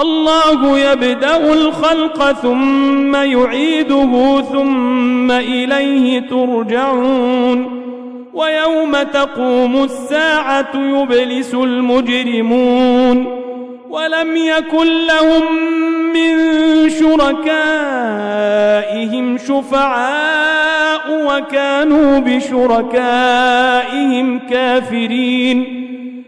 الله يبدأ الخلق ثم يعيده ثم إليه ترجعون ويوم تقوم الساعة يبلس المجرمون ولم يكن لهم من شركائهم شفعاء وكانوا بشركائهم كافرين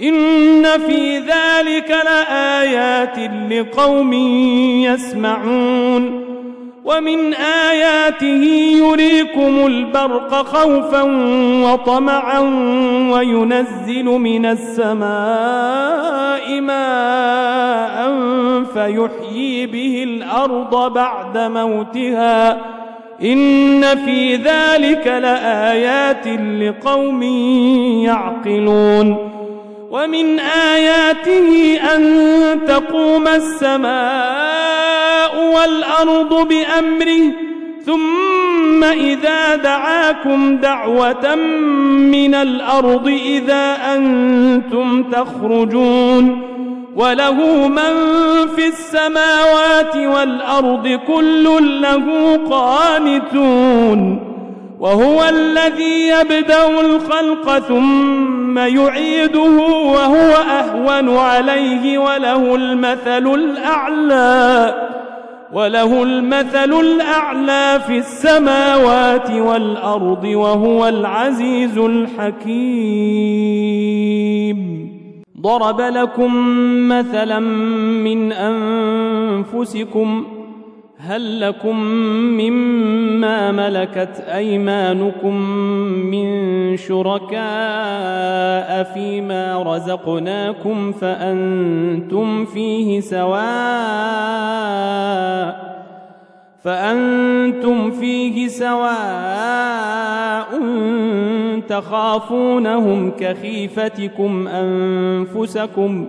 إن في ذلك لآيات لقوم يسمعون ومن آياته يريكم البرق خوفا وطمعا وينزل من السماء ماء فيحيي به الأرض بعد موتها إن في ذلك لآيات لقوم يعقلون ومن آياته أن تقوم السماء والأرض بأمره ثم إذا دعاكم دعوة من الأرض إذا أنتم تخرجون. وله من في السماوات والأرض كل له قانتون وهو الذي يبدأ الخلق ثم يعيده وهو أهون عليه وله المثل الأعلى وله المثل الأعلى في السماوات والأرض وهو العزيز الحكيم. ضرب لكم مثلا من أنفسكم هل لكم مما ملكت أيمانكم من شركاء فيما رزقناكم فأنتم فيه سواء فأنتم فيه سواء تخافونهم كخيفتكم أنفسكم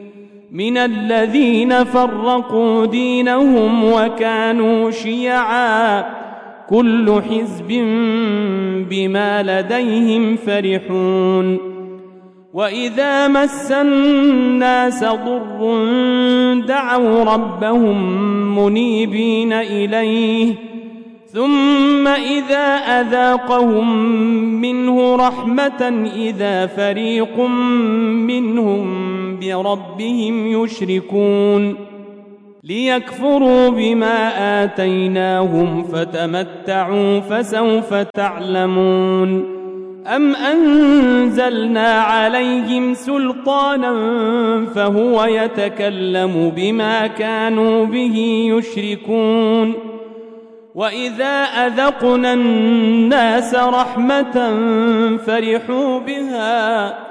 من الذين فرقوا دينهم وكانوا شيعا. كل حزب بما لديهم فرحون. وإذا مس الناس ضر دعوا ربهم منيبين إليه. ثم إذا أذاقهم منه رحمة إذا فريق منهم بربهم يشركون ليكفروا بما آتيناهم فتمتعوا فسوف تعلمون أم أنزلنا عليهم سلطانا فهو يتكلم بما كانوا به يشركون وإذا أذقنا الناس رحمة فرحوا بها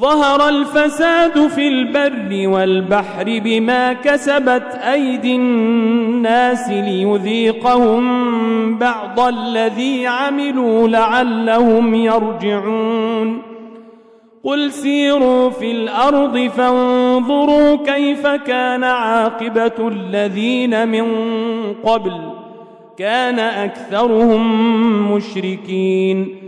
ظهر الفساد في البر والبحر بما كسبت أيدي الناس ليذيقهم بعض الذي عملوا لعلهم يرجعون. قل سيروا في الأرض فانظروا كيف كان عاقبة الذين من قبل. كان أكثرهم مشركين.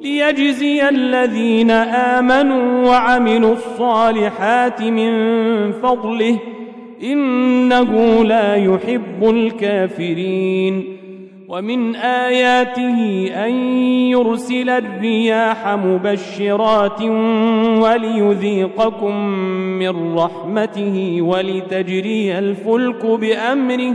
ليجزي الذين آمنوا وعملوا الصالحات من فضله إنه لا يحب الكافرين. ومن آياته أن يرسل الرياح مبشرات وليذيقكم من رحمته ولتجري الفلك بأمره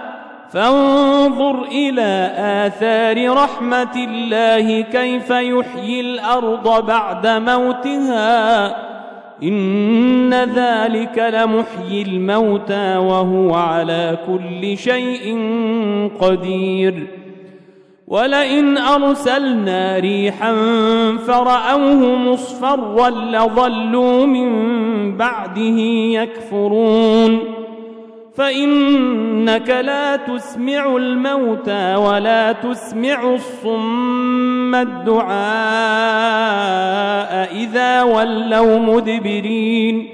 فانظر إلى آثار رحمة الله كيف يحيي الأرض بعد موتها. إن ذلك لمحيي الموتى وهو على كل شيء قدير. ولئن أرسلنا ريحا فرأوه مصفرا لظلوا من بعده يكفرون. فإنك لا تسمع الموتى ولا تسمع الصم الدعاء إذا ولوا مدبرين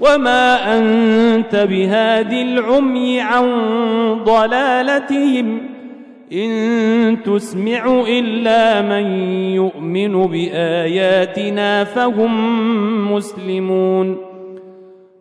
وما أنت بهاد العمي عن ضلالتهم إن تسمع إلا من يؤمن بآياتنا فهم مسلمون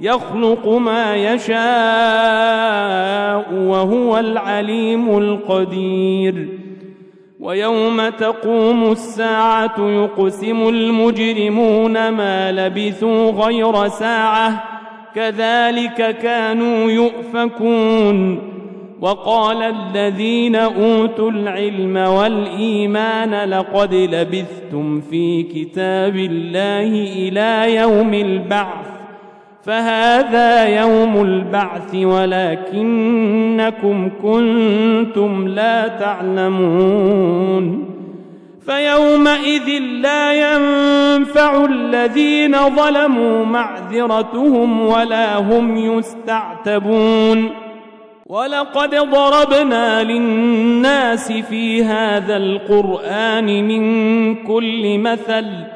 يخلق ما يشاء وهو العليم القدير. ويوم تقوم الساعة يقسم المجرمون ما لبثوا غير ساعة. كذلك كانوا يؤفكون. وقال الذين أوتوا العلم والإيمان لقد لبثتم في كتاب الله إلى يوم البعث. فهذا يوم البعث ولكنكم كنتم لا تعلمون فيومئذ لا ينفع الذين ظلموا معذرتهم ولا هم يستعتبون ولقد ضربنا للناس في هذا القرآن من كل مثل